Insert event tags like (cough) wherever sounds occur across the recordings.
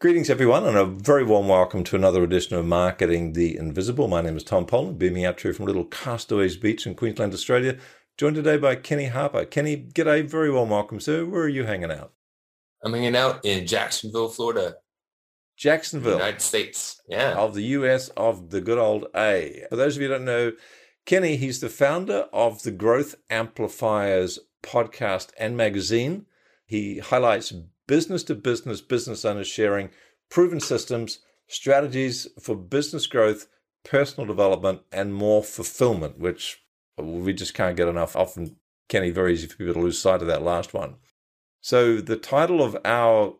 Greetings, everyone, and a very warm welcome to another edition of Marketing the Invisible. My name is Tom Poland, beaming out to you from little Castaways Beach in Queensland, Australia. Joined today by Kenny Harper. Kenny, g'day, very warm welcome, sir. Where are you hanging out? I'm hanging out in Jacksonville, Florida. Jacksonville, United States. Yeah. Of the US, of the good old A. For those of you who don't know, Kenny, he's the founder of the Growth Amplifiers podcast and magazine. He highlights business to business business owners sharing proven systems, strategies for business growth, personal development, and more fulfillment, which we just can't get enough. Often, Kenny, very easy for people to lose sight of that last one. So, the title of our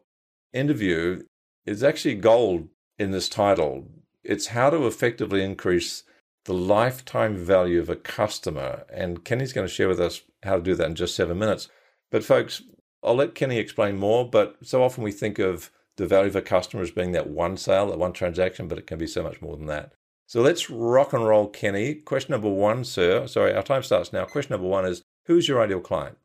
interview is actually gold in this title. It's how to effectively increase the lifetime value of a customer. And Kenny's going to share with us how to do that in just seven minutes. But, folks, I'll let Kenny explain more, but so often we think of the value of a customer as being that one sale, that one transaction, but it can be so much more than that. So let's rock and roll, Kenny. Question number one, sir. Sorry, our time starts now. Question number one is who's your ideal client?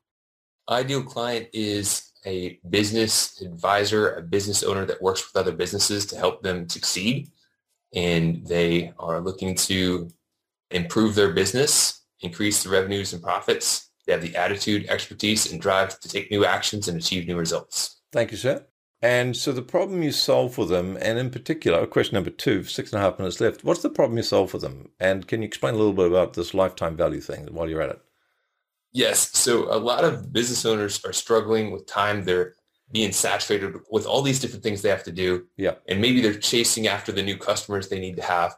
Ideal client is a business advisor, a business owner that works with other businesses to help them succeed. And they are looking to improve their business, increase the revenues and profits, they have the attitude, expertise, and drive to take new actions and achieve new results. Thank you, sir. And so the problem you solve for them, and in particular, oh, question number two, six and a half minutes left. What's the problem you solve for them? And can you explain a little bit about this lifetime value thing while you're at it? Yes. So a lot of business owners are struggling with time. They're being saturated with all these different things they have to do. Yeah. And maybe they're chasing after the new customers they need to have.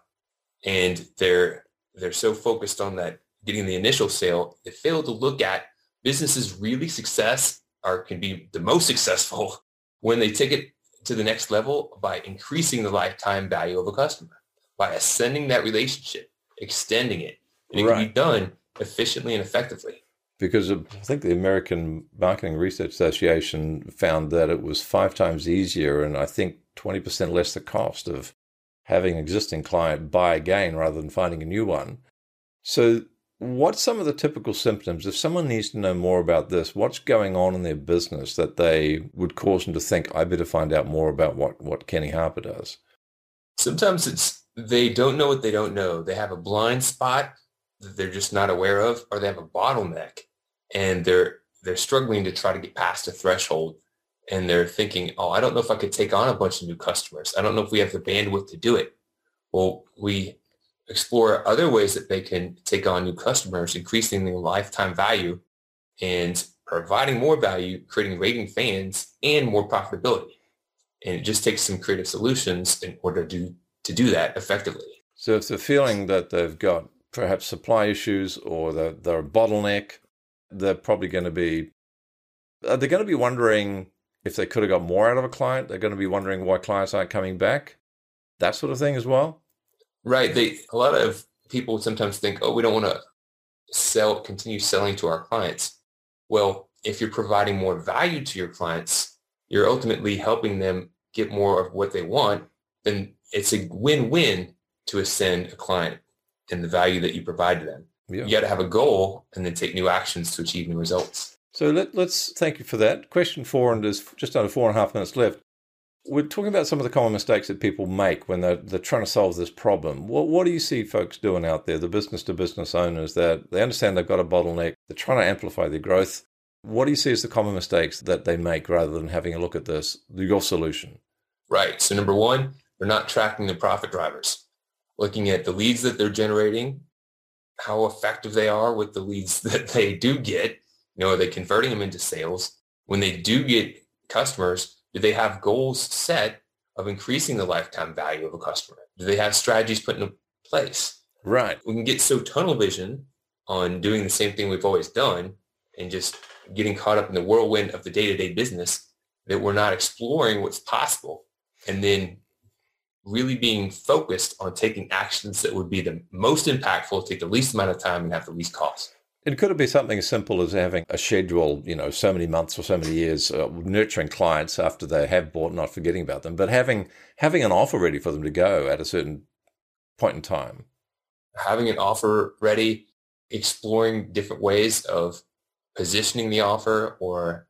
And they're they're so focused on that getting the initial sale, they fail to look at businesses really success or can be the most successful (laughs) when they take it to the next level by increasing the lifetime value of a customer, by ascending that relationship, extending it. And it right. can be done efficiently and effectively. Because I think the American Marketing Research Association found that it was five times easier and I think 20% less the cost of having an existing client buy again rather than finding a new one. So What's some of the typical symptoms? If someone needs to know more about this, what's going on in their business that they would cause them to think, I better find out more about what, what Kenny Harper does? Sometimes it's they don't know what they don't know. They have a blind spot that they're just not aware of, or they have a bottleneck and they're they're struggling to try to get past a threshold and they're thinking, oh, I don't know if I could take on a bunch of new customers. I don't know if we have the bandwidth to do it. Well, we explore other ways that they can take on new customers, increasing the lifetime value and providing more value, creating raving fans and more profitability. And it just takes some creative solutions in order to, to do that effectively. So if they're feeling that they've got perhaps supply issues or they're, they're a bottleneck, they're probably going to be, are they going to be wondering if they could have got more out of a client? They're going to be wondering why clients aren't coming back, that sort of thing as well? Right. They a lot of people sometimes think, oh, we don't want to sell, continue selling to our clients. Well, if you're providing more value to your clients, you're ultimately helping them get more of what they want, then it's a win-win to ascend a client and the value that you provide to them. Yeah. You got to have a goal and then take new actions to achieve new results. So let, us thank you for that. Question four, and there's just under four and a half minutes left we're talking about some of the common mistakes that people make when they're, they're trying to solve this problem. What, what do you see folks doing out there, the business to business owners that they understand they've got a bottleneck, they're trying to amplify their growth? What do you see as the common mistakes that they make rather than having a look at this, your solution? Right. So number one, they're not tracking the profit drivers, looking at the leads that they're generating, how effective they are with the leads (laughs) that they do get. You know, are they converting them into sales? When they do get customers, do they have goals set of increasing the lifetime value of a customer? Do they have strategies put in place? Right. We can get so tunnel vision on doing the same thing we've always done and just getting caught up in the whirlwind of the day-to-day business that we're not exploring what's possible and then really being focused on taking actions that would be the most impactful, take the least amount of time and have the least cost. It could be something as simple as having a schedule, you know, so many months or so many years, uh, nurturing clients after they have bought, not forgetting about them, but having having an offer ready for them to go at a certain point in time. Having an offer ready, exploring different ways of positioning the offer or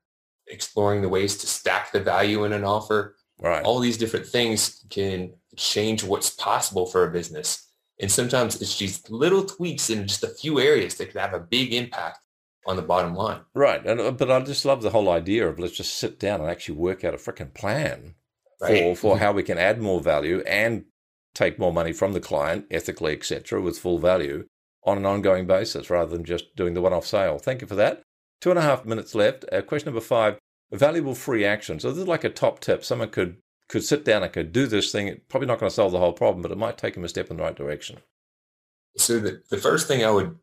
exploring the ways to stack the value in an offer Right. All these different things can change what's possible for a business. And sometimes it's these little tweaks in just a few areas that can have a big impact on the bottom line. Right. And, uh, but I just love the whole idea of let's just sit down and actually work out a freaking plan Right. for, for how we can add more value and take more money from the client ethically, etc., with full value on an ongoing basis rather than just doing the one-off sale. Thank you for that. Two and a half minutes left. Uh, question number five: valuable free action. So this is like a top tip. Someone could could sit down and could do this thing. It's probably not going to solve the whole problem, but it might take them a step in the right direction. So the, the first thing I would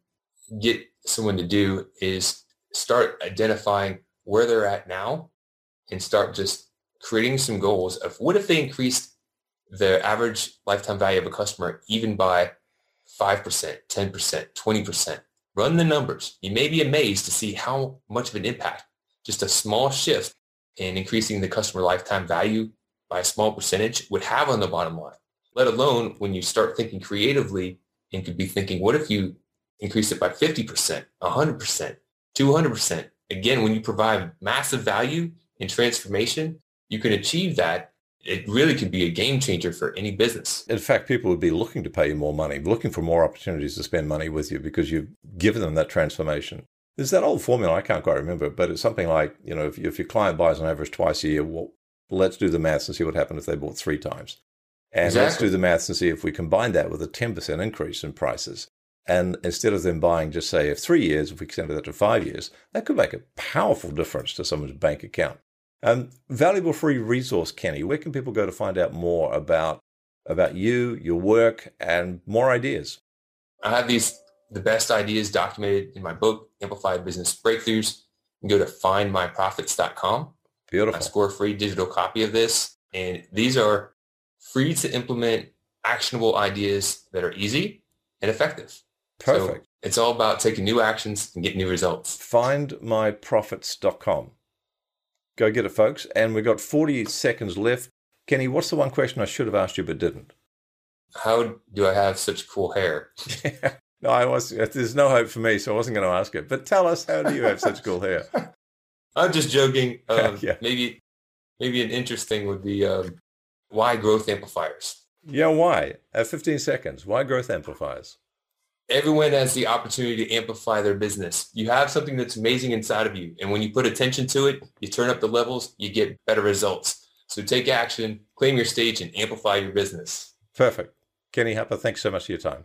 get someone to do is start identifying where they're at now and start just creating some goals of what if they increased the average lifetime value of a customer even by 5%, 10%, 20%. Run the numbers. You may be amazed to see how much of an impact just a small shift in increasing the customer lifetime value by a small percentage would have on the bottom line, let alone when you start thinking creatively and could be thinking, what if you increase it by 50%, 100%, 200%? Again, when you provide massive value and transformation, you can achieve that. It really could be a game changer for any business. In fact, people would be looking to pay you more money, looking for more opportunities to spend money with you because you've given them that transformation. There's that old formula, I can't quite remember, but it's something like, you know, if, if your client buys on average twice a year, well, let's do the maths and see what happened if they bought three times. And exactly. let's do the maths and see if we combine that with a 10% increase in prices. And instead of them buying just say of three years, if we extended that to five years, that could make a powerful difference to someone's bank account. Um, valuable free resource, Kenny. Where can people go to find out more about about you, your work, and more ideas? I have these the best ideas documented in my book, Amplified Business Breakthroughs. You can go to findmyprofits.com. Beautiful. I score a free digital copy of this, and these are free to implement actionable ideas that are easy and effective. Perfect. So it's all about taking new actions and getting new results. Findmyprofits.com. Go get it, folks. And we've got 40 seconds left. Kenny, what's the one question I should have asked you but didn't? How do I have such cool hair? (laughs) no, I was. There's no hope for me, so I wasn't going to ask it. But tell us, how do you have such cool hair? (laughs) I'm just joking. (laughs) Um, yeah. Maybe, maybe an interesting would be um, why growth amplifiers. Yeah, why? At 15 seconds, why growth amplifiers? Everyone has the opportunity to amplify their business. You have something that's amazing inside of you. And when you put attention to it, you turn up the levels, you get better results. So take action, claim your stage, and amplify your business. Perfect. Kenny Harper, thanks so much for your time.